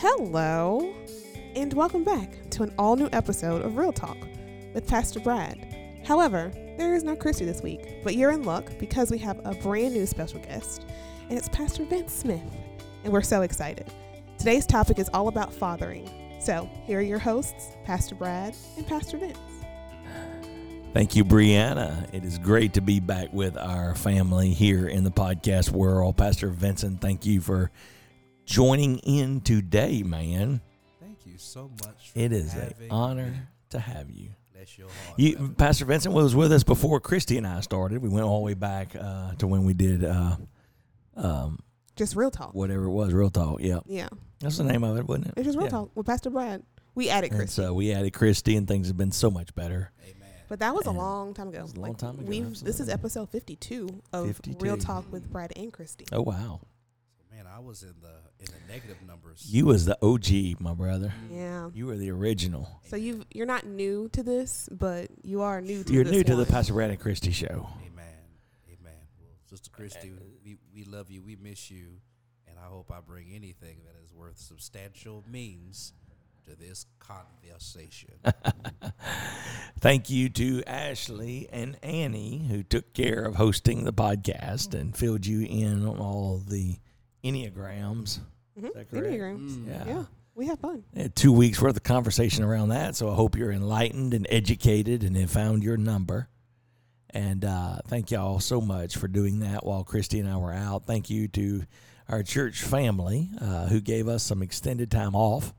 Hello, and welcome back to an all new episode of Real Talk with Pastor Brad. However, there is no Christy this week, but you're in luck because we have a brand new special guest, and it's Pastor Vince Smith, and we're so excited. Today's topic is all about fathering. So, here are your hosts, Pastor Brad and Pastor Vince. Thank you, Brianna. It is great to be back with our family here in the podcast world. Pastor Vincent, thank you for joining in today, man. Thank you so much. For It is an honor me. to have you. Bless your heart. You. Pastor Vincent was with us before Christy and I started. We went all the way back uh, to when we did uh, um, Just Real Talk. whatever it was, Real Talk. Yeah, Yeah, that's the name of it, wasn't it? it's just Real Yeah. Talk with Pastor Brad. We added And Christy, so we added Christy, and things have been so much better. Amen. but that was a long time ago. was a long time ago, We've this is episode fifty-two of 52. Real Talk with Brad and Christy. Oh wow, Man, I was in the in the negative numbers. you was the OG, my brother. Yeah. You were the original. So you you're not new to this, but you are new to You're this new to the. Pastor Brad and Christy show. Amen. Amen. Well, Sister Christy, uh, uh, we, we love you. We miss you. And I hope I bring anything that is worth substantial means to this conversation. Thank you to Ashley and Annie who took care of hosting the podcast and filled you in on all the enneagrams. Mhm. Is that correct? Enneagrams. Mm. Yeah. Yeah, we have fun. Had two weeks worth of conversation around that, so I hope you're enlightened and educated and have found your number. And uh, thank y'all so much for doing that while Christy and I were out. Thank you to our church family uh, who gave us some extended time off.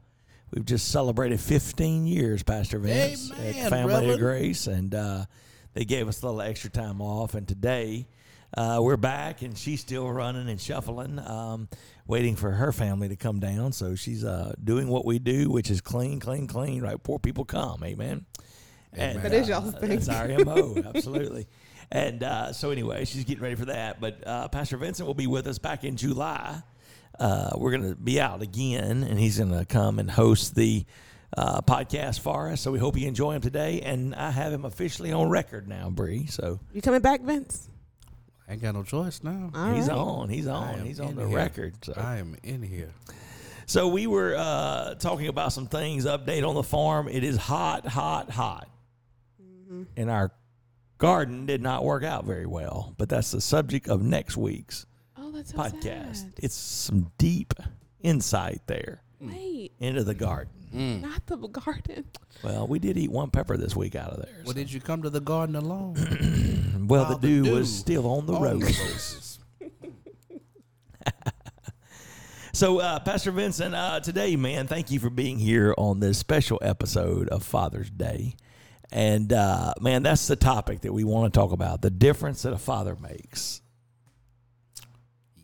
We've just celebrated 15 years, Pastor Vince, Amen, at Family Reverend. of Grace, and uh, they gave us a little extra time off. And today uh, we're back, and she's still running and shuffling, um, waiting for her family to come down. So she's uh, doing what we do, which is clean, clean, clean. Right, poor people come. Amen. And, That is uh, y'all's thing. That's our mo, absolutely. And uh, so anyway, she's getting ready for that. But uh, Pastor Vincent will be with us back in July. Uh, we're going to be out again, and he's going to come and host the uh, podcast for us. So we hope you enjoy him today. And I have him officially on record now, Bree. So You coming back, Vince? I ain't got no choice now. All he's right. on. He's on. He's on the here. record. So. I am in here. So we were uh, talking about some things. Update on the farm. It is hot, hot, hot, Mm-hmm. and our garden did not work out very well. But that's the subject of next week's Oh, that's so podcast. sad. It's some deep insight there Wait, into the garden. Mm. not the garden. Well, we did eat one pepper this week out of there. Well, so- did you come to the garden alone? well, While the dew was still on the roses. roses. So, uh, Pastor Vincent, uh, today, man, thank you for being here on this special episode of Father's Day. And, uh, man, that's the topic that we want to talk about the difference that a father makes.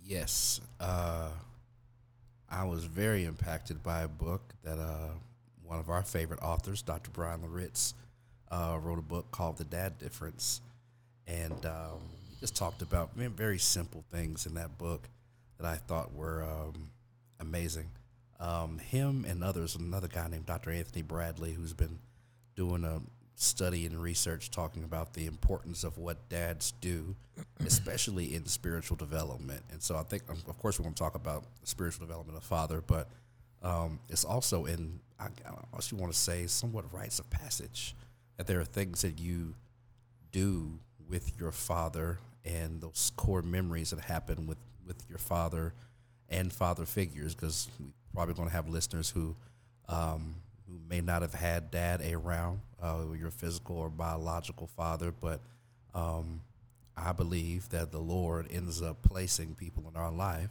Yes. Uh, I was very impacted by a book that uh, one of our favorite authors, Dr. Brian Laritz, uh, wrote a book called The Dad Difference. And um, just talked about ve- very simple things in that book that I thought were um, amazing. Um, him and others, another guy named Dr. Anthony Bradley, who's been doing a study and research talking about the importance of what dads do, especially in spiritual development. And so I think, um, of course, we're going to talk about the spiritual development of father, but um, it's also in, I, I also want to say, somewhat rites of passage, that there are things that you do with your father and those core memories that happen with, with your father and father figures, because we're probably going to have listeners who um, who may not have had dad around, uh, your physical or biological father, but um, I believe that the Lord ends up placing people in our life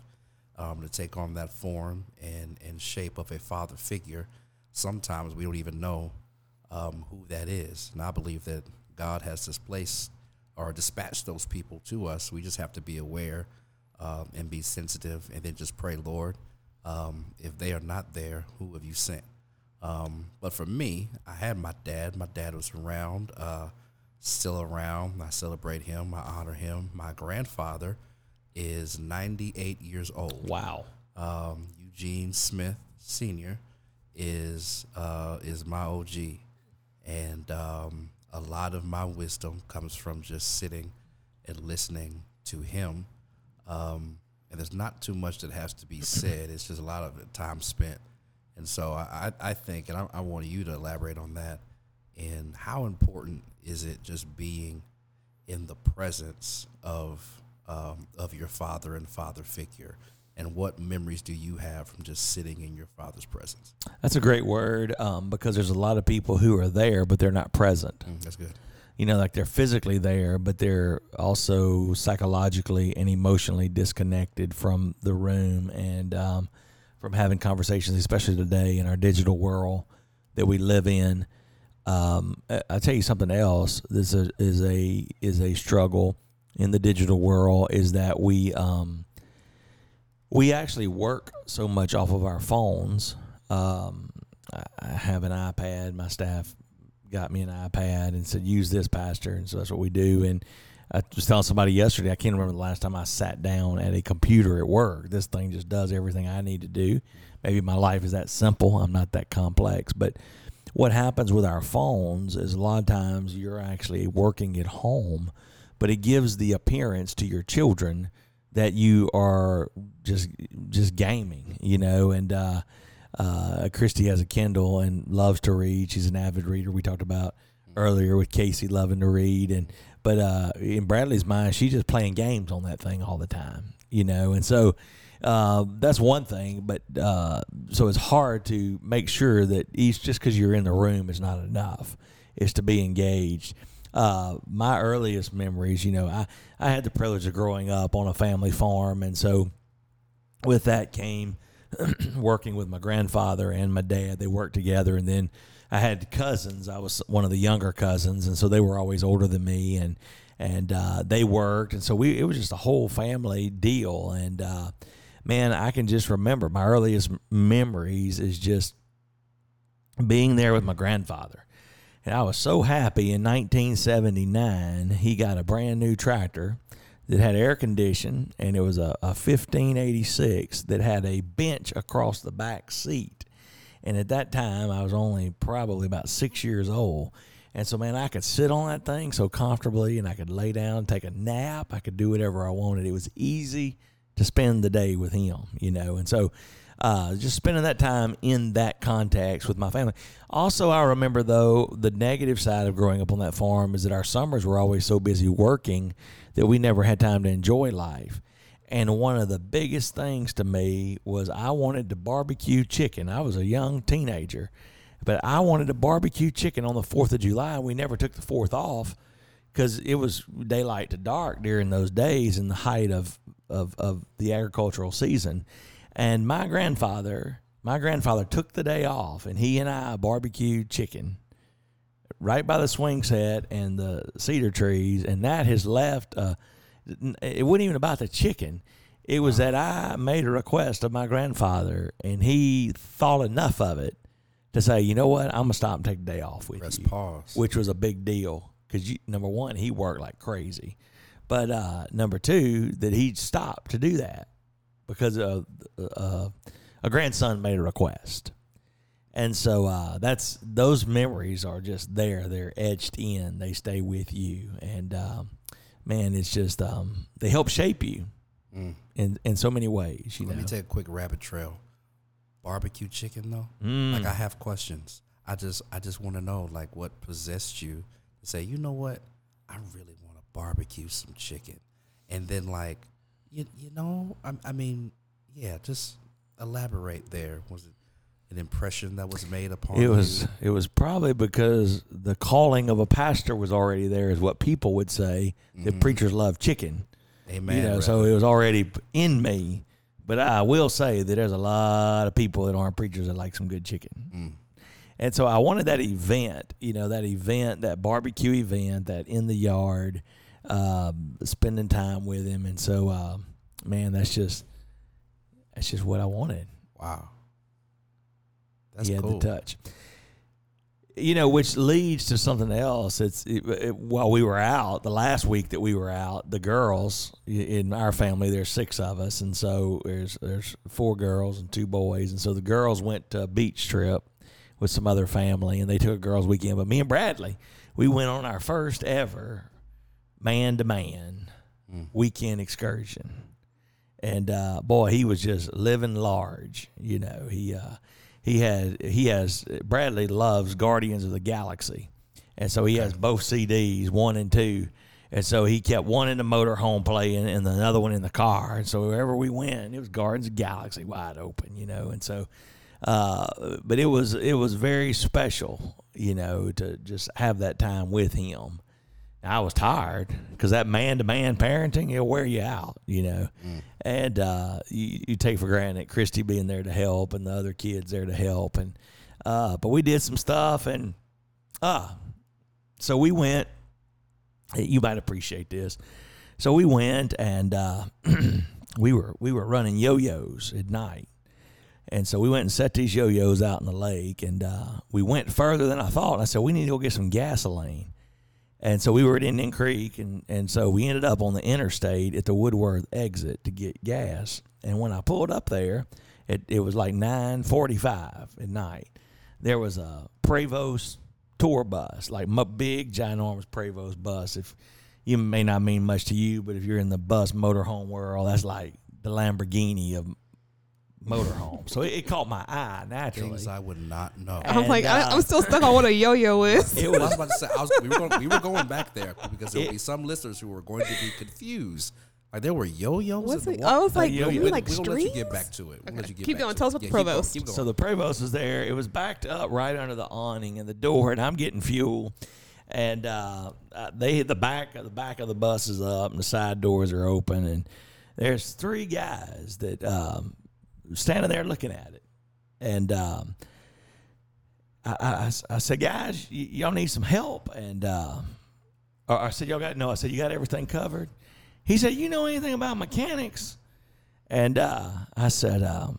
um, to take on that form and, and shape of a father figure. Sometimes we don't even know um, who that is. And I believe that God has displaced or dispatched those people to us. We just have to be aware um, and be sensitive and then just pray, Lord, um, if they are not there, who have you sent? Um, but for me, I had my dad. My dad was around, uh, still around. I celebrate him. I honor him. My grandfather is 98 years old. Wow. Um, Eugene Smith Senior is uh, is my OG, and um, a lot of my wisdom comes from just sitting and listening to him. Um, and there's not too much that has to be said. It's just a lot of time spent And so I, I think, and I, I want you to elaborate on that. And how important is it just being in the presence of um, of your father and father figure? And what memories do you have from just sitting in your father's presence? That's a great word um, because there's a lot of people who are there, but they're not present. Mm, that's good. You know, like they're physically there, but they're also psychologically and emotionally disconnected from the room and um, from having conversations, especially today in our digital world that we live in. Um, I- I'll tell you something else. This is a, is a is a struggle in the digital world. Is that we um, we actually work so much off of our phones. Um, I have an iPad. My staff got me an iPad and said, "Use this, Pastor," and so that's what we do. And I was telling somebody yesterday. I can't remember the last time I sat down at a computer at work. This thing just does everything I need to do. Maybe my life is that simple. I'm not that complex, but what happens with our phones is a lot of times you're actually working at home, but it gives the appearance to your children that you are just just gaming, you know. And uh, uh, Christy has a Kindle and loves to read. She's an avid reader. We talked about earlier with Casey loving to read, and but uh, in Bradley's mind, she's just playing games on that thing all the time, you know. And so uh, that's one thing, but uh, so it's hard to make sure that each just because you're in the room is not enough. Is to be engaged. Uh, my earliest memories, you know, I I had the privilege of growing up on a family farm, and so with that came working with my grandfather and my dad. They worked together, and then I had cousins. I was one of the younger cousins, and so they were always older than me, and and uh, they worked, and so we it was just a whole family deal. And uh, man, I can just remember my earliest memories is just being there with my grandfather. And I was so happy in 1979, he got a brand new tractor that had air condition, and it was a, a 1586 that had a bench across the back seat. And at that time, I was only probably about six years old. And so, man, I could sit on that thing so comfortably, and I could lay down, take a nap. I could do whatever I wanted. It was easy to spend the day with him, you know. And so, uh, just spending that time in that context with my family. Also, I remember though the negative side of growing up on that farm is that our summers were always so busy working that we never had time to enjoy life. And one of the biggest things to me was I wanted to barbecue chicken. I was a young teenager, but I wanted to barbecue chicken on the 4th of July. We never took the 4th off because it was daylight to dark during those days in the height of, of, of the agricultural season. And my grandfather, my grandfather took the day off and he and I barbecued chicken right by the swing set and the cedar trees. And that has left, uh, it wasn't even about the chicken. It was that I made a request of my grandfather and he thought enough of it to say, you know what, I'm to stop and take a day off with Press you pause. which was a big deal because number one, he worked like crazy, but uh, number two, that he stopped to do that because uh, a grandson made a request, and so uh, that's those memories are just there. They're etched in. They stay with you, and um, man, it's just um, they help shape you Mm. in in so many ways. You Let know, me take a quick rabbit trail. Barbecue chicken though. Mm. Like I have questions. I just I just want to know like what possessed you to say, you know what, I really want to barbecue some chicken, and then like, you you know, I, I mean, yeah, just elaborate there. Was it an impression that was made upon It you? was it was probably because the calling of a pastor was already there, is what people would say. That Mhm. preachers love chicken, Amen. you know. So it was already in me. But I will say that there's a lot of people that aren't preachers that like some good chicken, Mm. and so I wanted that event, you know, that event, that barbecue event, that in the yard, um, spending time with him, and so, um, man, that's just that's just what I wanted. wow. That's he had cool. the touch. You know, which leads to something else. It's it, it, while we were out the last week that we were out, the girls in our family. There's six of us, and so there's there's four girls and two boys, and so the girls went to a beach trip with some other family, and they took a girls' weekend. But me and Bradley, we went on our first ever man to man weekend excursion, and uh, boy, he was just living large. You know, he uh, he had he has Bradley loves Guardians of the Galaxy, and so he has both CDs, one and two. And so he kept one in the motorhome playing and another one in the car. And so wherever we went, it was Guardians of the Galaxy wide open, you know. And so, uh, but it was it was very special, you know, to just have that time with him. I was tired because that man to man parenting, it'll wear you out, you know. And uh, you, you take for granted Christy being there to help and the other kids there to help. And uh, but we did some stuff and uh, so we went. You might appreciate this. So we went and uh, we were we were running yo-yos at night. And so we went and set these yo-yos out in the lake, and uh, we went further than I thought. And I said, "We need to go get some gasoline." And so we were at Indian Creek, and, and so we ended up on the interstate at the Woodworth exit to get gas. And when I pulled up there, it, it was like 9.45 at night. There was a Prevost tour bus, like my big, ginormous Prevost bus. If you may not mean much to you, but if you're in the bus motorhome world, that's like the Lamborghini of motorhome. so it, it caught my eye naturally. Things I would not know. I'm like, I, uh, I'm still stuck on what a yo-yo is. It Well, I was was about to say, I was, we, were going, we were going back there because there will It- be some listeners who were going to be confused. Like there were yo-yos. What's in it? the wa- I was like, yo-yo. We'll- like we'll let you get back to it. We'll let Okay. you get Keep back going. to Tell it. us what the Yeah, keep going, Provost. keep going. So the Provost was there. It was backed up right under the awning and the door, and I'm getting fuel. And uh, uh, they hit the back of the back of the bus is up, and the side doors are open, and there's three guys that um, standing there looking at it, and um, I, I, I said, guys, y- y'all need some help, and uh, I said, y'all got no. I said, you got everything covered. He said, you know anything about mechanics? And uh, I said, um,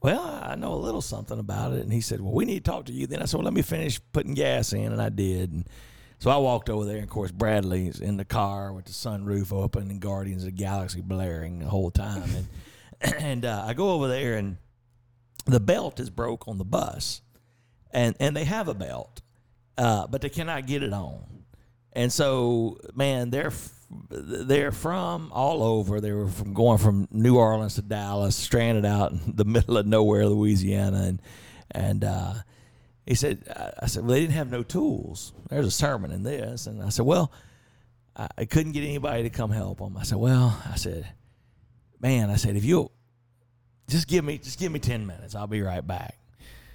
well, I know a little something about it. And he said, well, we need to talk to you then. I said, well, let me finish putting gas in. And I did. And so I walked over there. And of course, Bradley's in the car with the sunroof open and Guardians of the Galaxy blaring the whole time. And, and uh, I go over there and the belt is broke on the bus. And, and they have a belt, uh, but they cannot get it on. And so, man, they're they're from all over. They were from going from New Orleans to Dallas, stranded out in the middle of nowhere, Louisiana, and and uh, he said, I said, well, they didn't have no tools. There's a sermon in this, and I said, well, I, I couldn't get anybody to come help them. I said, well, I said, man, I said, if you'll just give me just give me ten minutes, I'll be right back.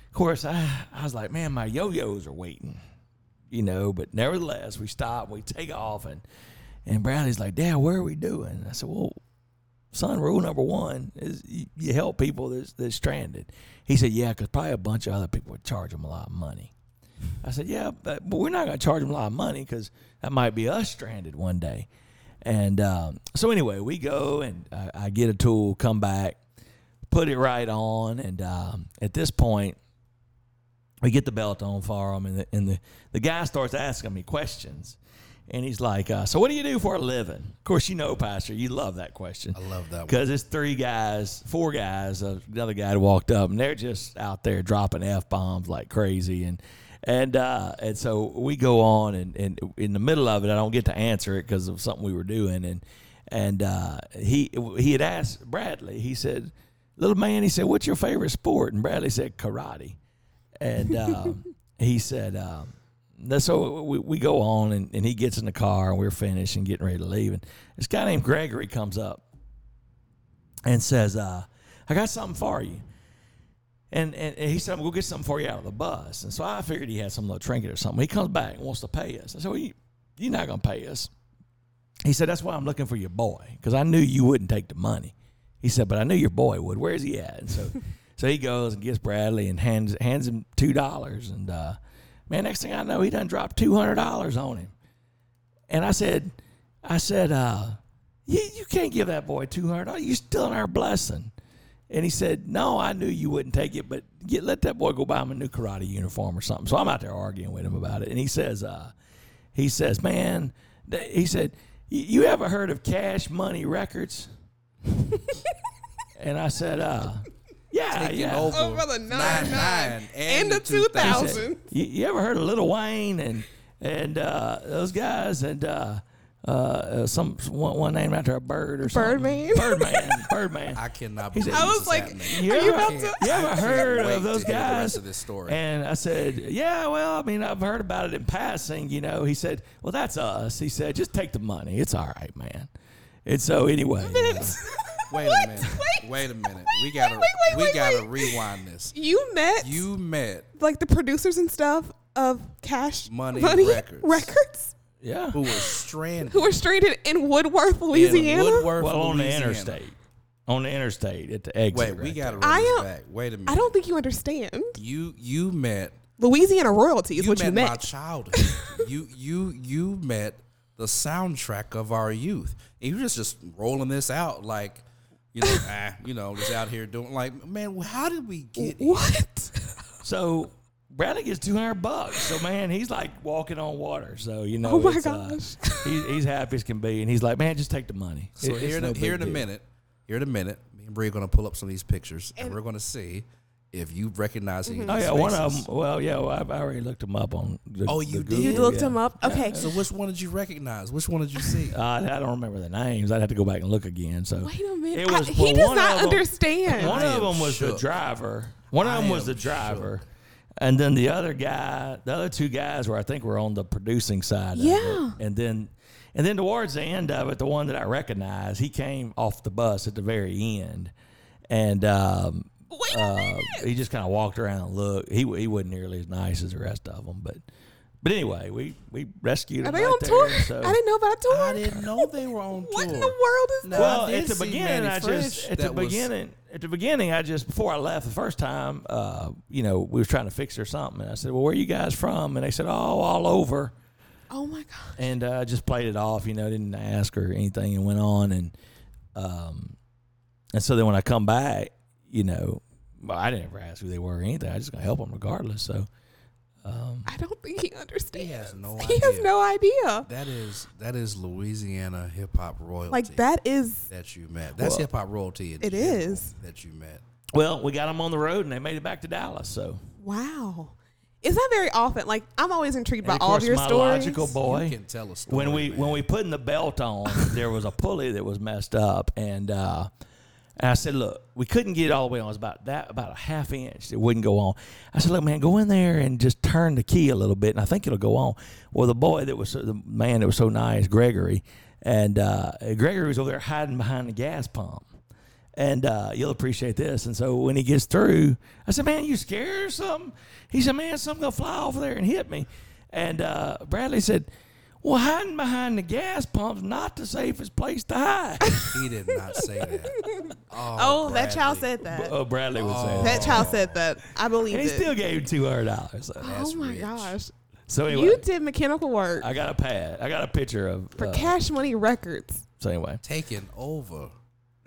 Of course, I I was like, man, my yo-yos are waiting you know. But nevertheless, we stop, we take off, and and Bradley's like, Dad, where are we doing? I said, Well, son, rule number one is you, you help people that's, that's stranded. He said, Yeah, because probably a bunch of other people would charge them a lot of money. I said, Yeah, but, but we're not going to charge them a lot of money because that might be us stranded one day. And um, so anyway, we go and I, I get a tool, come back, put it right on, and um, at this point, we get the belt on for him, and the, and the, the guy starts asking me questions. And he's like, uh, So, what do you do for a living? Of course, you know, Pastor, you love that question. I love that. Because it's three guys, four guys, uh, another guy walked up, and they're just out there dropping f bombs like crazy, and and uh, and so we go on, and, and in the middle of it, I don't get to answer it because of something we were doing, and and uh, he he had asked Bradley, he said, "Little man," he said, "What's your favorite sport?" And Bradley said, "Karate," and um, he said. Um, so we, we go on and, and he gets in the car and we're finished and getting ready to leave. And this guy named gregory comes up and says uh, i got something for you. And, and, and he said i'm going to get something for you out of the bus. And so i figured he had some little trinket or something. He comes back and wants to pay us. I said well you, you're not going to pay us. He said that's why i'm looking for your boy because i knew you wouldn't take the money he said but i knew your boy would where's he at and so so he goes and gets bradley and hands hands him two dollars and uh, Man, next thing I know, he done dropped two hundred dollars on him. And I said, I said, uh, you, you can't give that boy two hundred dollars. You stealing our blessing. And he said, No, I knew you wouldn't take it, but get let that boy go buy him a new karate uniform or something. So I'm out there arguing with him about it. And he says, uh, he says, Man, he said, "You- you ever heard of Cash Money Records? and I said, uh, yeah, Taking yeah. over Oh, brother, nine, nine, nine, and the 2000. 2000. You, you ever heard of Little Wayne and and uh, those guys? And uh, uh, uh, some one, one named after a bird or something. Birdman? Birdman. Birdman. I cannot He believe said- I was this like, happening. You Are you ever- about to- You ever heard of those to The guys? rest of this story. And I said, Yeah, well, I mean, I've heard about it in passing. You know, he said, Well, that's us. He said, Just take the money. It's all right, man. And so, anyway, uh, wait What? a minute. Wait. Wait, a minute. Wait, we gotta wait, wait, we wait, gotta wait. rewind this. You met You met like the producers and stuff of Cash Money Money Records. Records yeah. who was stranded who were stranded in Woodworth, in Louisiana. Woodworth, Well, on the interstate. On the interstate at the exit. Wait, we gotta run I this am- back. Wait a minute. I don't think you understand. You you met Louisiana royalty is what you what met you my childhood. you you you met the soundtrack of our youth. And you're just just rolling this out like, you know, ah, you know, just out here doing like, man, how did we get? here? What? So Bradley gets two hundred bucks. So man, he's like walking on water. So you know, Oh my it's, uh, gosh. he's, he's happy as can be, and he's like, man, just take the money. So It- here in, no a, here in a minute, here in a minute, me and Bree are gonna pull up some of these pictures, and, And- we're gonna see if you recognize any of Oh these yeah, one of them. Well, yeah, well, I've I already looked them up on. The, Oh, you Google, did? You looked yeah. him up? Okay. So which one did you recognize? Which one did you see? Uh, I don't remember the names. I'd have to go back and look again. So Wait a minute. It was- I- he well, does one not of 'em- understand. One of them was the driver. One of I them was the am driver. And then the other guy, the other two guys were, I think, were on the producing side. of it. Yeah. And then, and then towards the end of it, the one that I recognized, he came off the bus at the very end, and um, Wait a uh, minute. he just kind of walked around and looked. He he wasn't nearly as nice as the rest of them, but but anyway, we we rescued Are him. they right on there, tour? So. I didn't know about a tour. I didn't know they were on tour. What in the world is that? Well, I did at the see beginning, Mannie I Fresh just at the that was- beginning at the beginning, I just before I left the first time, uh, you know, we was trying to fix her something, and I said, "Well, where are you guys from?" And they said, "Oh, all over." Oh my god. And uh, I just played it off, you know, didn't ask or anything, and went on, and um, and so then when I come back, you know, well, I didn't ever ask who they were or anything. I just gonna help them regardless. So, um, I don't think he understands. He has no He has idea. no idea. That is that is Louisiana hip hop royalty. Like that is that you met. That's Well, hip hop royalty. In it that you met. well, we got them on the road, and they made it back to Dallas. So, wow. It's not very often. Like I'm always intrigued by and of all course, of your my stories. logical boy. You can tell a story. when we when man. we putting the belt on, there was a pulley that was messed up, and uh, and I said, look, we couldn't get it all the way on. It was about that about a half inch. It wouldn't go on. I said, look, man, go in there and just turn the key a little bit, and I think it'll go on. Well, the boy that was the man that was so nice, Gregory, and uh, Gregory was over there hiding behind the gas pump. And uh, you'll appreciate this. And so when he gets through, I said, "Man, you scared or something?" He said, "Man, something gonna fly over there and hit me." And uh, Bradley said, "Well, hiding behind the gas pump's not the safest place to hide." he did not say that. Oh, Oh, that child Bradley. said that. oh, Bradley would say Oh. That that. child said that. I believe And he it. still gave him two hundred dollars. oh That's my rich. gosh. So anyway, You did mechanical work I got a pad. I got a picture of. for uh, Cash Money Records. So anyway, taking over.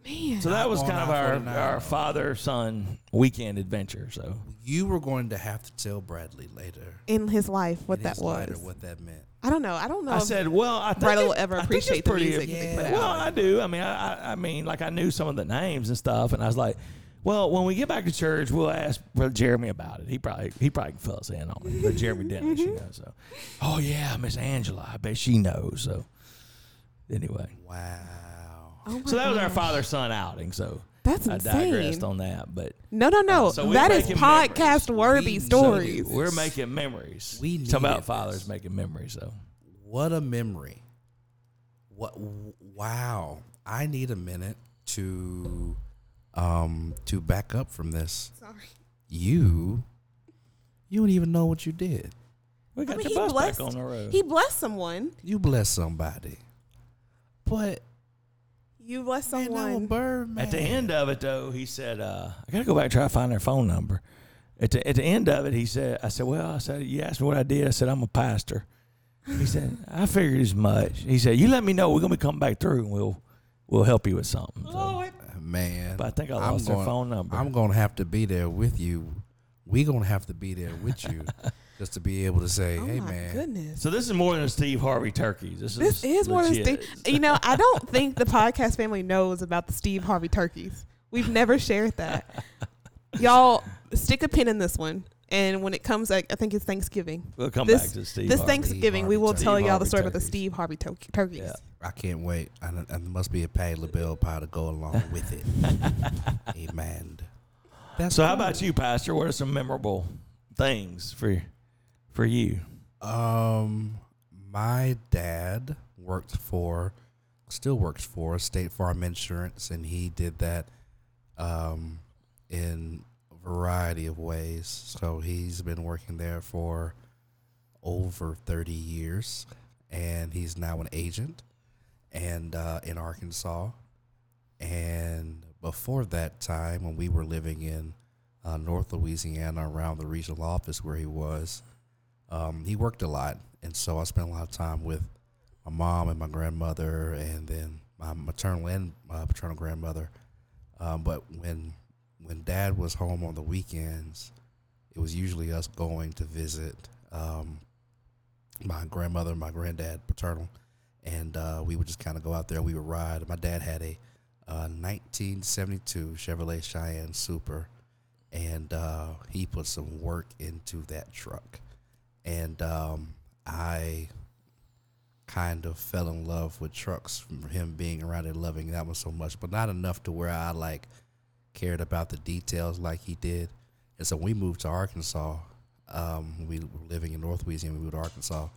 Man. so that was On kind of our I-49. our father son weekend adventure. So You were going to have to tell Bradley later in his life what in that his was. letter what that meant. I don't know. I don't know. I said, well, I think Bradley will ever I think appreciate the music that they put out. Well, I do. I mean, I, I, I mean, like I knew some of the names and stuff, and I was like, well, when we get back to church, we'll ask Brother Jeremy about it. He probably he probably can fill us in on it. But Jeremy Dennis, you mm-hmm. know. So, oh yeah, Miss Angela, I bet she knows. So, anyway, Wow. Oh my so that was our father son outing. So That's I insane. digressed on that, but No, no, no. Uh, so that is podcast memories. worthy We stories. needed we're making memories. We Talk about needed fathers making memories. though. What a memory. What wow. I need a minute to um to back up from this. Sorry. You you don't even know what you did. we got mean, your he bus blessed- back on the road. He blessed someone. You blessed somebody. But You blessed man, someone. no bird. At the end of it, though, he said, uh, "I got to go back and try to find their phone number." At the at the end of it, he said, "I said, well, I said, you asked me what I did. I said, I'm a pastor." He said, "I figured as much." He said, "You let me know. We're gonna be coming back through, and we'll we'll help you with something." So, Oh, man. but I think I I'm lost their going- phone number. I'm gonna have to be there with you. We're gonna have to be there with you just to be able to say, oh "Hey, my man, goodness. so this is more than a Steve Harvey turkeys. This, This is is more than. Steve. You know, I don't think the podcast family knows about the Steve Harvey turkeys. We've never shared that. Y'all stick a pin in this one And when it comes, like I think it's Thanksgiving. We'll come This- back to Steve. this Harvey. Thanksgiving, we will turkey. tell Steve y'all the Harvey story about the. Steve Harvey tur- turkeys. Yeah. I can't wait. And and there must be a Patti LaBelle pie to go along with it. Amen. That's So how about you, Pastor? What are some memorable things for for you? Um, my dad worked for, still works for State Farm Insurance, and he did that, um, in a variety of ways. So he's been working there for over thirty years, and he's now an agent, and uh, in Arkansas. And before that time, when we were living in uh, North Louisiana, around the regional office where he was, um, he worked a lot, and so I spent a lot of time with my mom and my grandmother, and then my maternal and uh, paternal grandmother. Um, but when when Dad was home on the weekends, it was usually us going to visit um, my grandmother, and my granddad, paternal, and uh, we would just kind of go out there. We would ride. My dad had a uh, 1972 Chevrolet Cheyenne Super, and uh, he put some work into that truck and um, I kind of fell in love with trucks from him being around and loving that one so much, but not enough to where I like cared about the details like he did. And so we moved to Arkansas. Um, we were living in North Louisiana. We moved to Arkansas.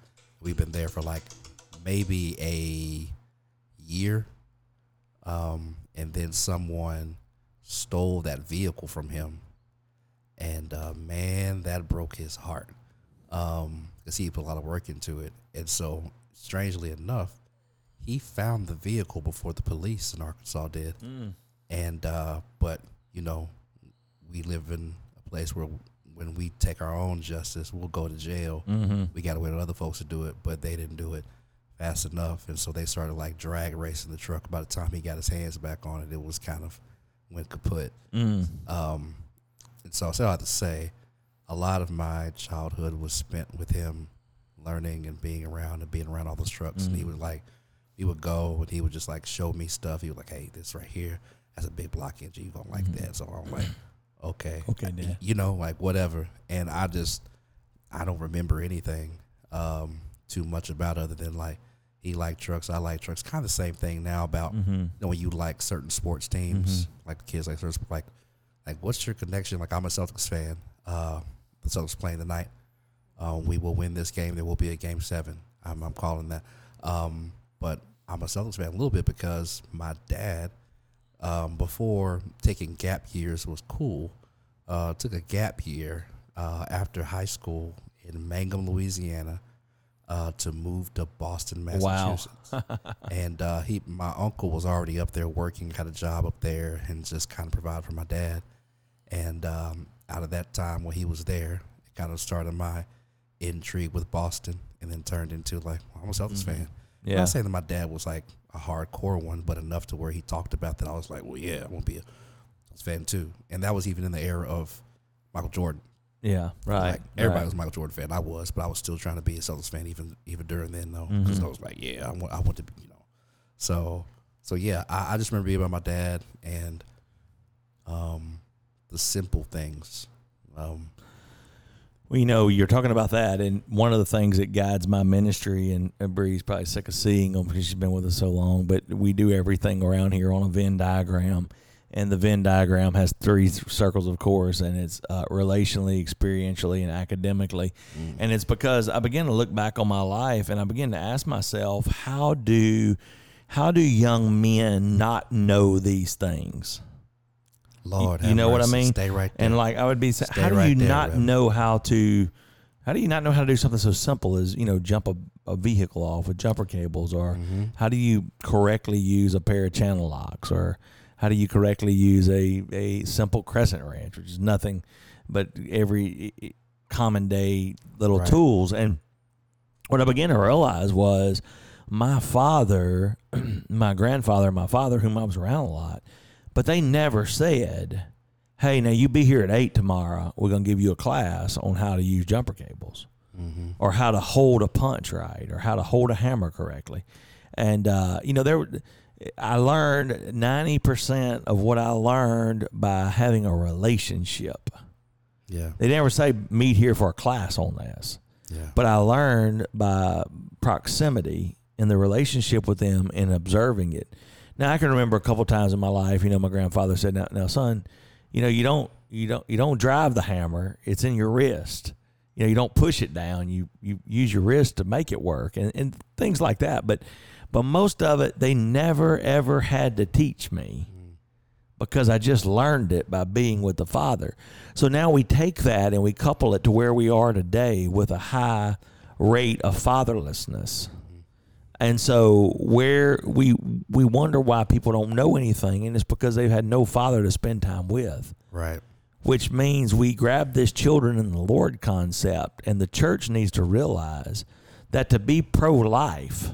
We've been there for like maybe a year, um, and then someone stole that vehicle from him, and uh, man, that broke his heart um because he put a lot of work into it. And so strangely enough he found the vehicle before the police in arkansas did. And uh but you know we live in a place where when we take our own justice we'll go to jail. Mm-hmm. we gotta wait on other folks to do it but they didn't do it fast enough. And so they started like drag racing the truck. By the time he got his hands back on it it was kind of went kaput. Mm. um, and so I still have to say, a lot of my childhood was spent with him, learning and being around and being around all those trucks. And he Mhm. would like, we would go and he would just like show me stuff. He was like, "Hey, this right here, that's a big block engine. You don't like Mhm. that?" So I'm like, "Okay, Okay, Dad. you know, like whatever." And I just, I don't remember anything um, too much about other than like he liked trucks, I like trucks. Kind of the same thing now about Mm-hmm. you know, when you like certain sports teams, Mhm. like the kids like certain like like what's your connection? Like I'm a Celtics fan. Uh, the Celtics playing tonight. Um, we will win this game. There will be a game seven. I'm, I'm calling that. Um, but I'm a Celtics fan a little bit because my dad, um, before taking gap years was cool, uh, took a gap year uh, after high school in Mangham, Louisiana, uh, to move to Boston, Massachusetts. Wow. And uh, he, my uncle was already up there working, had a job up there, and just kind of provided for my dad. And um, out of that time when he was there, it kind of started my intrigue with Boston, and then turned into like well, I'm a Celtics Mhm. fan. I'm Yeah. not saying that my dad was like a hardcore one, but enough to where he talked about that. I was like, well, yeah, I want to be a Celtics fan too. And that was even in the era of Michael Jordan. Yeah. Right. Like everybody right. was a Michael Jordan fan. I was, but I was still trying to be a Celtics fan even even during then though, because Mhm. I was like, yeah, I want, I want to, be, you know. So so yeah, I, I just remember being by my dad and um the simple things. Um, Well, you know, you're talking about that, and one of the things that guides my ministry, and Bree's probably sick of seeing them because she's been with us so long, but we do everything around here on a Venn diagram, and the Venn diagram has three circles, of course, and it's uh, relationally, experientially, and academically, and it's because I began to look back on my life, and I began to ask myself, how do, how do young men not know these things? Lord, you have know what I mean? Stay right there. And like I would be saying, Stay how do right you there, not Reverend. know how to? How do you not know how to do something so simple as you know jump a, a vehicle off with jumper cables, or Mhm. how do you correctly use a pair of channel locks, or how do you correctly use a a simple crescent wrench, which is nothing but every common day little Right. tools. And what I began to realize was my father, my grandfather, my father, whom I was around a lot, but they never said, "Hey, now you be here at eight tomorrow. We're gonna give you a class on how to use jumper cables, Mhm. or how to hold a punch right, or how to hold a hammer correctly." And uh, you know, there, I learned ninety percent of what I learned by having a relationship Yeah. They never say meet here for a class on this. Yeah. But I learned by proximity in the relationship with them and observing it. Now I can remember a couple times in my life, you know, my grandfather said, "Now, now, son, you know, you don't, you don't, you don't drive the hammer; it's in your wrist. You know, you don't push it down. You you use your wrist to make it work, and, and things like that. But but most of it, they never ever had to teach me because I just learned it by being with the Father. So now we take that and we couple it to where we are today with a high rate of fatherlessness. And so where we we wonder why people don't know anything and it's because they've had no father to spend time with. Right. Which means we grab this children in the Lord concept and the church needs to realize that to be pro life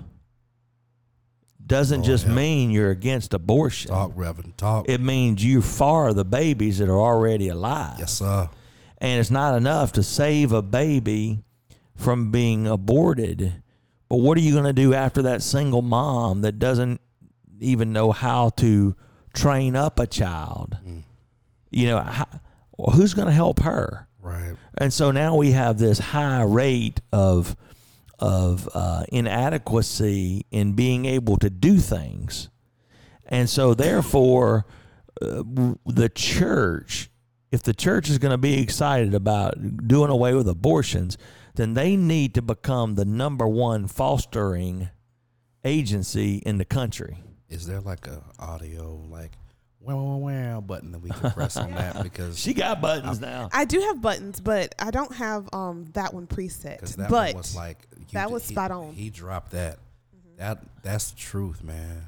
doesn't Oh, just yeah. mean you're against abortion. Talk, Reverend. Talk. It means you're for the babies that are already alive. yes, sir. And it's not enough to save a baby from being aborted. But what are you going to do after that single mom that doesn't even know how to train up a child? You know, how, well, who's going to help her? Right. And so now we have this high rate of of uh, inadequacy in being able to do things, and so therefore, uh, the church, if the church is going to be excited about doing away with abortions, then they need to become the number one fostering agency in the country. Is there like a audio like wow wow wow button that we can press on that because She got buttons now. I do have buttons, but I don't have um that one preset. that but one was like you that ju- was he- spot on. He dropped that. That that's the truth, man.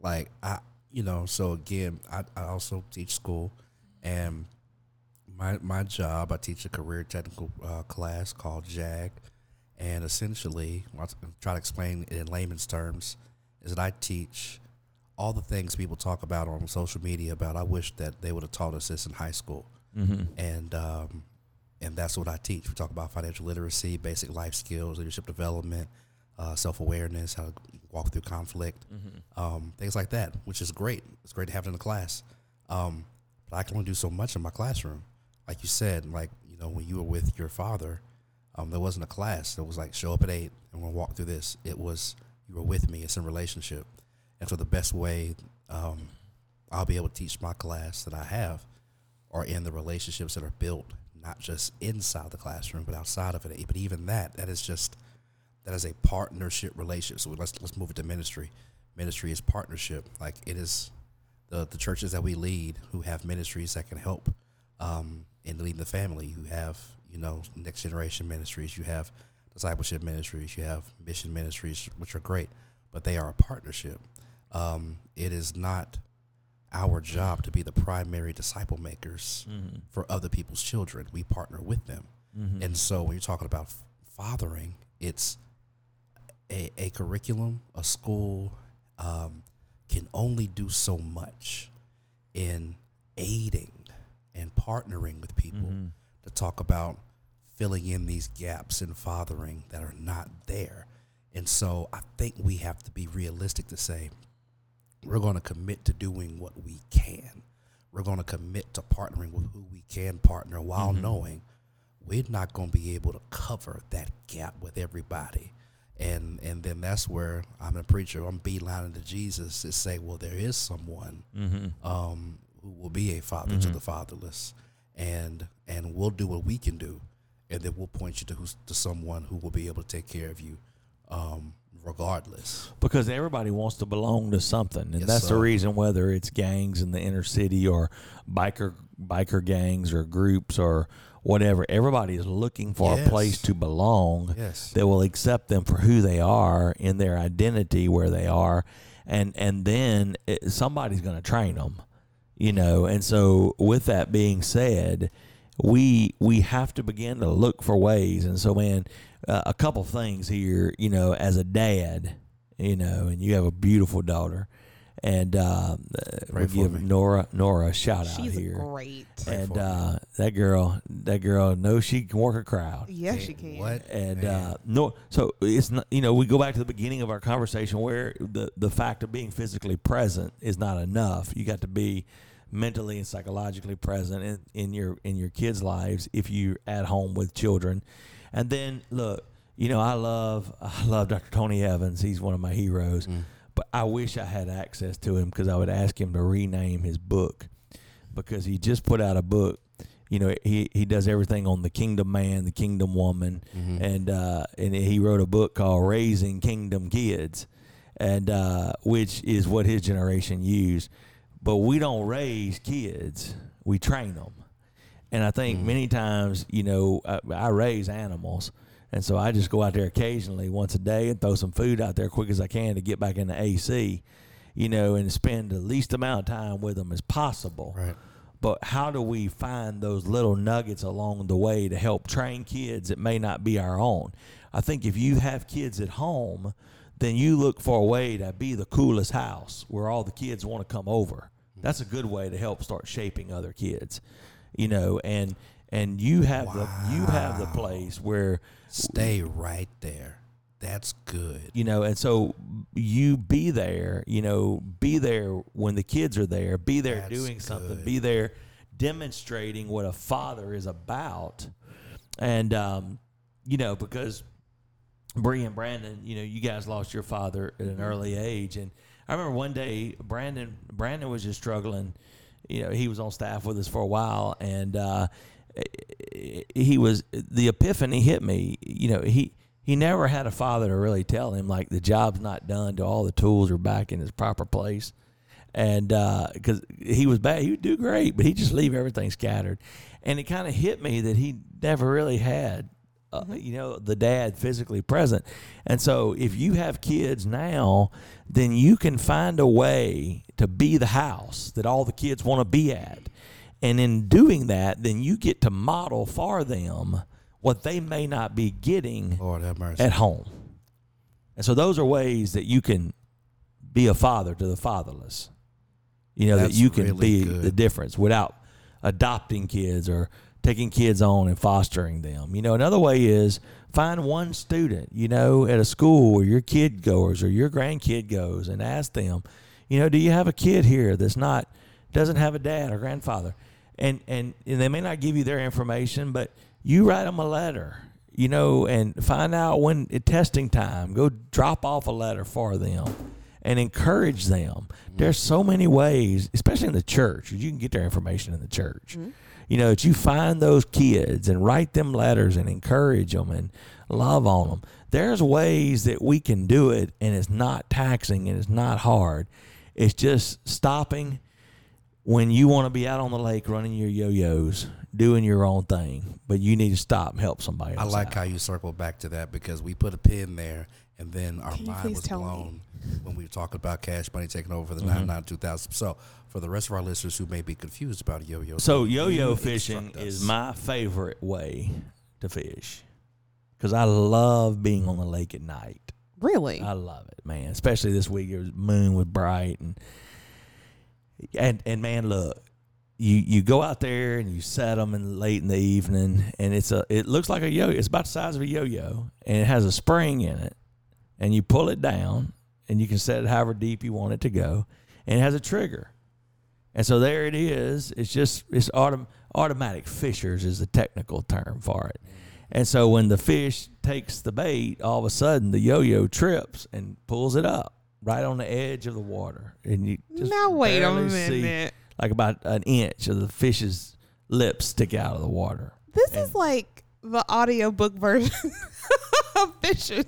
Like I, you know. So again, I, I also teach school, and my my job I teach a career technical uh, class called JAG, and essentially, I'll t- try to explain it in layman's terms, is that I teach all the things people talk about on social media about. I wish that they would have taught us this in high school hmm and um, and that's what I teach. We talk about financial literacy, basic life skills, leadership development, uh, self awareness, how to walk through conflict, um, things like that, which is great. It's great to have it in the class. Um, but I can only do so much in my classroom. Like you said, like you know, when you were with your father, um, there wasn't a class. It was like show up at eight and we'll walk through this. It was you were with me. It's in relationship, and so the best way um, I'll be able to teach my class that I have are in the relationships that are built not just inside the classroom but outside of it. But even that, that is just that is a partnership relationship. So let's let's move it to ministry. Ministry is partnership. Like it is the the churches that we lead who have ministries that can help um, in leading the family. You have you know next generation ministries. You have discipleship ministries. You have mission ministries, which are great, but they are a partnership. Um, it is not our job to be the primary disciple makers Mm-hmm. for other people's children. We partner with them. Mm-hmm. And so when you're talking about fathering, it's a, a curriculum, a school um, can only do so much in aiding and partnering with people Mm-hmm. to talk about filling in these gaps in fathering that are not there. And so I think we have to be realistic to say we're going to commit to doing what we can. We're going to commit to partnering with who we can partner while Mhm. knowing we're not going to be able to cover that gap with everybody. And and then that's where I'm a preacher. I'm beelining to Jesus to say, well, there is someone Mm-hmm. um, who will be a father to Mhm. the fatherless, and and we'll do what we can do, and then we'll point you to who's, to someone who will be able to take care of you, um, regardless. because everybody wants to belong to something, and Yes, that's the reason whether it's gangs in the inner city or biker biker gangs or groups or whatever. Everybody is looking for Yes. a place to belong Yes. that will accept them for who they are in their identity where they are, and and then it, somebody's going to train them, you know. And so, with that being said, we we have to begin to look for ways. And so, man, uh, a couple things here, you know, as a dad, you know, and you have a beautiful daughter, and uh, Pray we give me. Nora Nora a shout out she's here. great. Pray And uh, that girl, that girl knows she can work a crowd. Yes, Hey, she can. What? And uh, no, so it's not. You know, we go back to the beginning of our conversation where the the fact of being physically present is not enough. You got to be mentally and psychologically present in, in your in your kids' lives if you're at home with children. And then look, you know, I love I love Dr. Tony Evans. He's one of my heroes. Mm. But I wish I had access to him because I would ask him to rename his book because he just put out a book. You know, he, he does everything on the kingdom man, the kingdom woman, Mhm. and uh, and he wrote a book called Raising Kingdom Kids, and uh, which is what his generation used. But we don't raise kids; we train them. And I think Mhm. many times, you know, I, I raise animals, and so I just go out there occasionally, once a day, and throw some food out there quick as I can to get back in the AC, you know, and spend the least amount of time with them as possible Right. but how do we find those little nuggets along the way to help train kids that may not be our own? I think if you have kids at home, then you look for a way to be the coolest house where all the kids want to come over. That's a good way to help start shaping other kids, you know, and and you have the you have the place where Stay right there. That's good. you know and so you be there you know be there when the kids are there be there That's doing something good. be there demonstrating what a father is about and um you know because Bree and Brandon, you know, you guys lost your father at an early age, and I remember one day Brandon Brandon was just struggling. You know, he was on staff with us for a while, and uh, he was the epiphany hit me. You know, he he never had a father to really tell him like the job's not done, till all the tools are back in its proper place, and because he was bad, he would do great, but he'd just leave everything scattered, and it kind of hit me that he never really had uh, you know, the dad physically present. And so if you have kids now, then you can find a way to be the house that all the kids want to be at. And in doing that, then you get to model for them what they may not be getting Lord have mercy. at home. And so those are ways that you can be a father to the fatherless. You know, that you can really be good. the difference without adopting kids or taking kids on and fostering them. You know, another way is find one student, you know, at a school where your kid goes or your grandkid goes and ask them, you know, do you have a kid here that's not doesn't have a dad or grandfather? And and, and they may not give you their information, but you write them a letter, you know, and find out when at testing time, go drop off a letter for them and encourage them. There's so many ways, especially in the church, you can get their information in the church. Mm-hmm. You know, that you find those kids and write them letters and encourage them and love on them. There's ways that we can do it and it's not taxing and it's not hard. It's just stopping when you want to be out on the lake running your yo-yos, doing your own thing, but you need to stop and help somebody I like out. how you circle back to that because we put a pin there and then our Can you mind was tell me? blown when we were talking about cash money taking over for the Mhm. 99 2000. So, for the rest of our listeners who may be confused about yo yo, So yo-yo fishing is my favorite way to fish because I love being on the lake at night. Really? I love it, man. Especially this week, it was moon was bright and and and man, look, you you go out there and you set them in late in the evening, and it's a it looks like a yo. It's about the size of a yo-yo, and it has a spring in it, and you pull it down, and you can set it however deep you want it to go, and it has a trigger, and so there it is. It's just it's autom- automatic fishers is the technical term for it. And so when the fish takes the bait, all of a sudden the yo-yo trips and pulls it up right on the edge of the water, and you just now wait a barely see, minute. like about an inch of the fish's lips stick out of the water. This and- is like the audiobook version of fishing.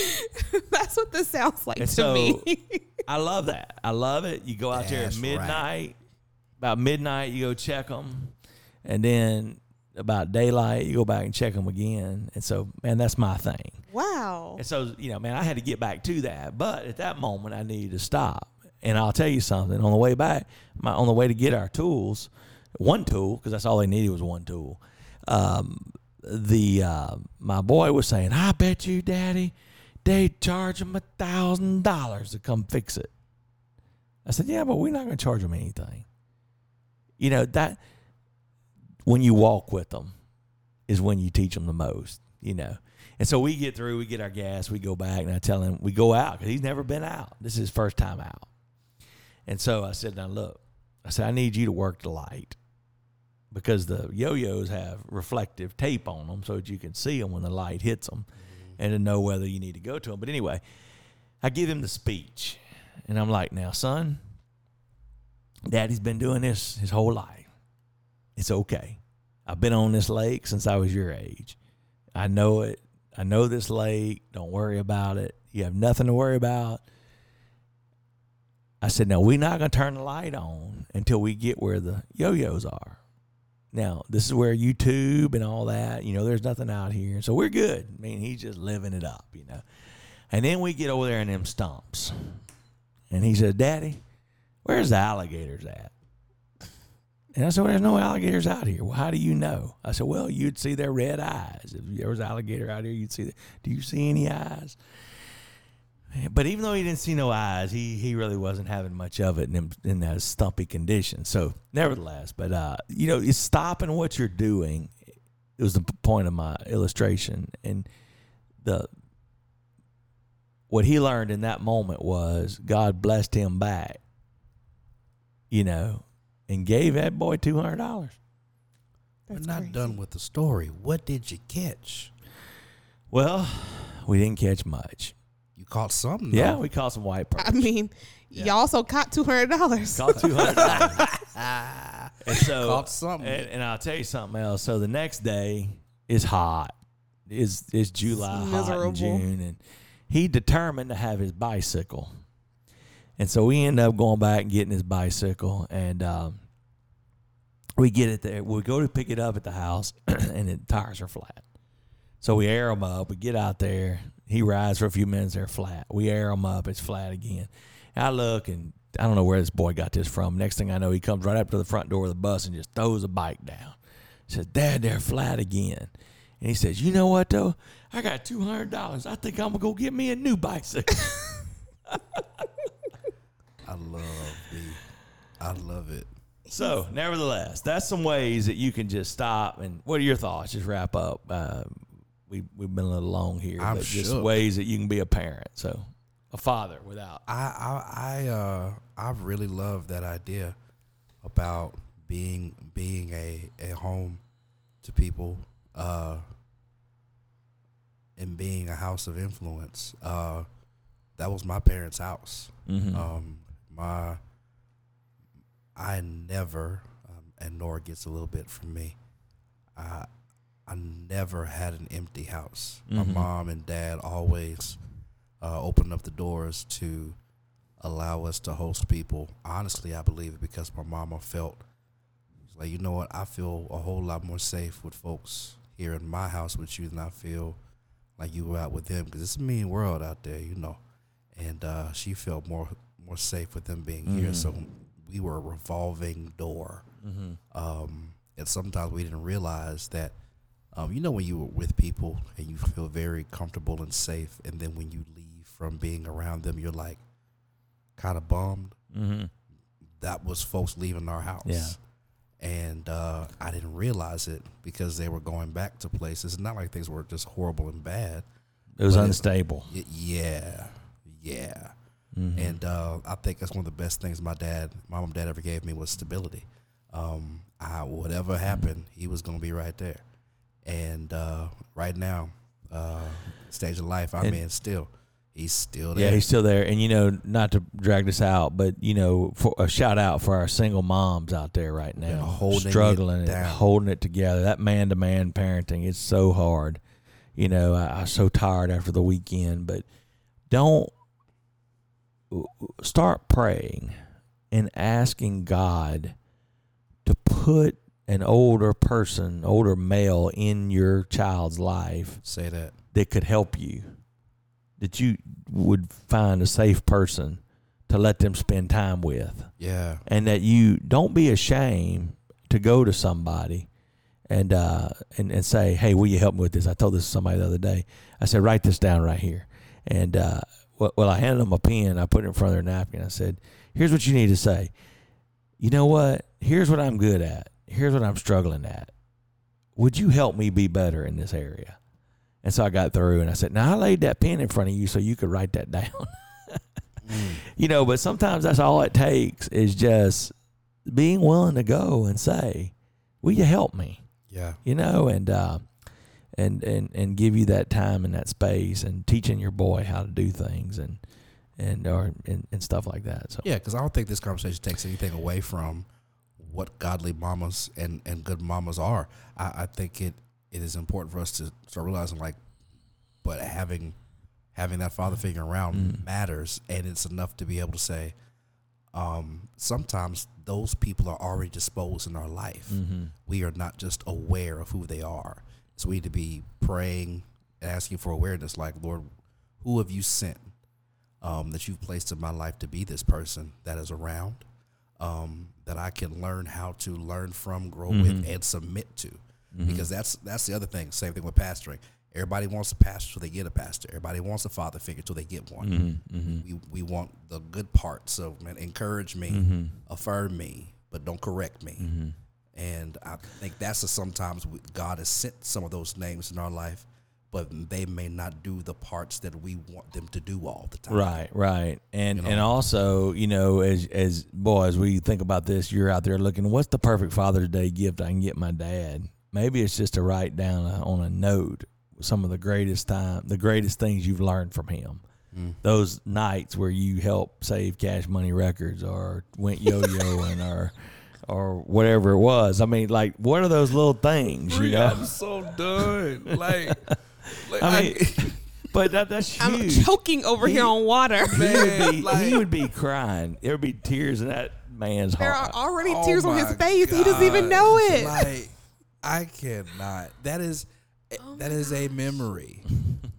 That's what this sounds like And to so- me. I love that. I love it. You go out there That's at right. midnight. About midnight, you go check them, and then about daylight, you go back and check them again. And so, man, that's my thing. wow. And so, you know, man, I had to get back to that. But at that moment, I needed to stop. And I'll tell you something. On the way back, my, on the way to get our tools, one tool, because that's all they needed was one tool. Um, the uh, my boy was saying, "I bet you, Daddy, they charge them a thousand dollars to come fix it." I said, "Yeah, but we're not going to charge them anything." You know that when you walk with them is when you teach them the most. You know, and so we get through, we get our gas, we go back, and I tell him we go out because he's never been out. This is his first time out. And so I said, "Now look," I said, I need you to work the light because the yo-yos have reflective tape on them so that you can see them when the light hits them and to know whether you need to go to them. But anyway, I give him the speech, and I'm like, now, son, daddy's been doing this his whole life. It's okay. I've been on this lake since I was your age. I know it. I know this lake. Don't worry about it. You have nothing to worry about. I said, now we're not going to turn the light on until we get where the yo yos are. Now, this is where YouTube and all that, you know, there's nothing out here. So we're good. I mean, he's just living it up, you know. And then we get over there in them stumps. And he said, Daddy, where's the alligators at? And I said, well, there's no alligators out here. Well, how do you know? I said, well, you'd see their red eyes. If there was an alligator out here, you'd see that. Do you see any eyes? But even though he didn't see no eyes, he he really wasn't having much of it in in that stumpy condition. So, nevertheless, but uh, you know, it's stopping what you're doing. It was the point of my illustration, and the what he learned in that moment was God blessed him back. You know, and gave that boy two hundred dollars. We're not done with the story. What did you catch? Well, we didn't catch much. You caught something. Yeah, though. we caught some white pearls. I mean, you also caught two hundred dollars. Caught two hundred dollars. and so, Caught something. And, and I'll tell you something else. So the next day is hot. Is is July It's hot miserable. in June, and he determined to have his bicycle. And so we end up going back and getting his bicycle, and um, we get it there. We go to pick it up at the house, and the tires are flat. So we air them up. We get out there. He rides for a few minutes. They're flat. We air them up. It's flat again. I look, and I don't know where this boy got this from. Next thing I know, he comes right up to the front door of the bus and just throws a bike down. Says, "Dad, they're flat again." And he says, "You know what though? I got two hundred dollars. I think I'm gonna go get me a new bicycle." I love the. I love it. So, nevertheless, that's some ways that you can just stop. And what are your thoughts? Just wrap up. Uh, we we've been a little long here, I'm but just shook. ways that you can be a parent. So, a father without. I I I uh I really love that idea about being being a a home to people uh and being a house of influence. Uh that was my parents' house. Mm-hmm. Um my I never um, and Nora gets a little bit from me. I I never had an empty house. Mhm. My mom and dad always uh, opened up the doors to allow us to host people. Honestly, I believe it because my mama felt like, you know what, I feel a whole lot more safe with folks here in my house with you than I feel like you were out with them because it's a mean world out there, you know. And uh, she felt more more safe with them being here. Mhm. So we were a revolving door. Mm-hmm. Um, and sometimes we didn't realize that, um, you know, when you were with people and you feel very comfortable and safe, and then when you leave from being around them, you're like kind of bummed. Mm-hmm. That was folks leaving our house. Yeah. And uh, I didn't realize it because they were going back to places. It's not like things were just horrible and bad. It was But it- unstable. Yeah. Yeah. Mhm. And uh, I think that's one of the best things my dad, my mom and dad ever gave me was stability. Um, I, whatever happened, he was going to be right there. And uh, right now, uh, stage of life I'm And- in still, he's still there. Yeah, he's still there. And you know, not to drag this out, but you know, for a shout out for our single moms out there right now, Yeah, holding it struggling and holding it together. That man to man parenting is so hard. You know, I, I was so tired after the weekend, but don't start praying and asking God to put an older person, older male in your child's life Say that. that could help you, that you would find a safe person to let them spend time with, Yeah. and that you don't be ashamed to go to somebody and uh, and and say, "Hey, will you help me with this?" I told this to somebody the other day. I said, "Write this down right here," and uh, well, well, I handed them a pen. I put it in front of their napkin. I said, "Here's what you need to say." You know what? Here's what I'm good at. Here's what I'm struggling at. Would you help me be better in this area? And so I got through and I said, Now I laid that pen in front of you so you could write that down. Mm. you know, but sometimes that's all it takes is just being willing to go and say, "Will you help me?" Yeah. You know, and uh, and and and give you that time and that space, and teaching your boy how to do things and and or and, and stuff like that. So Yeah, because I don't think this conversation takes anything away from what godly mamas and, and good mamas are. I, I think it, it is important for us to start realizing like, but having having that father figure around Mm. matters, and it's enough to be able to say, um, sometimes those people are already disposed in our life. mm-hmm. We are not just aware of who they are, so we need to be praying and asking for awareness. Like, Lord, who have you sent? um, that you've placed in my life to be this person that is around, um, that I can learn how to learn from, grow with, Mhm. and submit to. Mm-hmm. Because that's that's the other thing. Same thing with pastoring. Everybody wants a pastor till they get a pastor. Everybody wants a father figure till they get one. Mm-hmm. Mm-hmm. We we want the good parts of man, encourage me, Mm-hmm. affirm me, but don't correct me. Mm-hmm. And I think that's a, sometimes God has sent some of those names in our life, but they may not do the parts that we want them to do all the time. Right, right, and You know? and also, you know, as as boy, as we think about this, you're out there looking. What's the perfect Father's Day gift I can get my dad? Maybe it's just to write down a, on a note some of the greatest time, the greatest things you've learned from him. Mm. Those nights where you helped save Cash Money Records or went yo-yoing or or whatever it was. I mean, like, what are those little things? You know, I'm so done. Like, like I mean, but that that's I'm choking over here on water. he would be like- he would be crying. There would be tears in that man's heart. There are already Oh tears on his my face. He doesn't even know it. Like, I cannot. That is Oh that my is a memory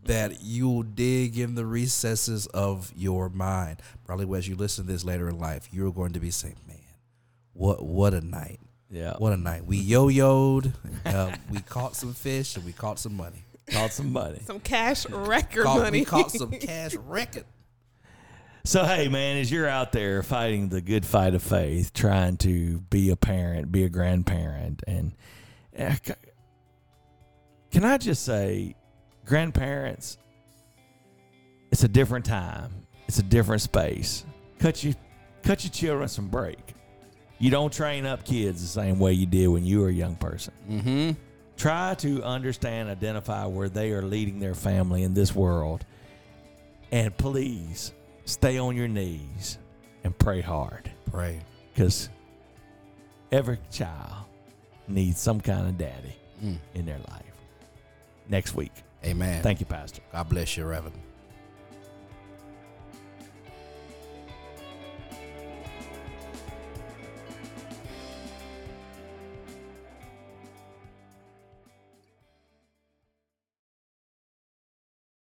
that you will dig in the recesses of your mind. Probably as you listen to this later in life, you're going to be saying, "Man, what what a night! yeah, What a night! We yo-yoed, uh, we caught some fish, and we caught some money. Called money. Some cash record Caught, money. we caught some cash record. So hey, man, as you're out there fighting the good fight of faith, trying to be a parent, be a grandparent, and c- can I just say, grandparents, it's a different time. It's a different space. Cut you, cut your children some break. You don't train up kids the same way you did when you were a young person. Mm-hmm. Try to understand, identify where they are leading their family in this world, and please stay on your knees and pray hard Pray. because every child needs some kind of daddy Mm. in their life. Next week. Amen. Thank you, Pastor. God bless you, Reverend.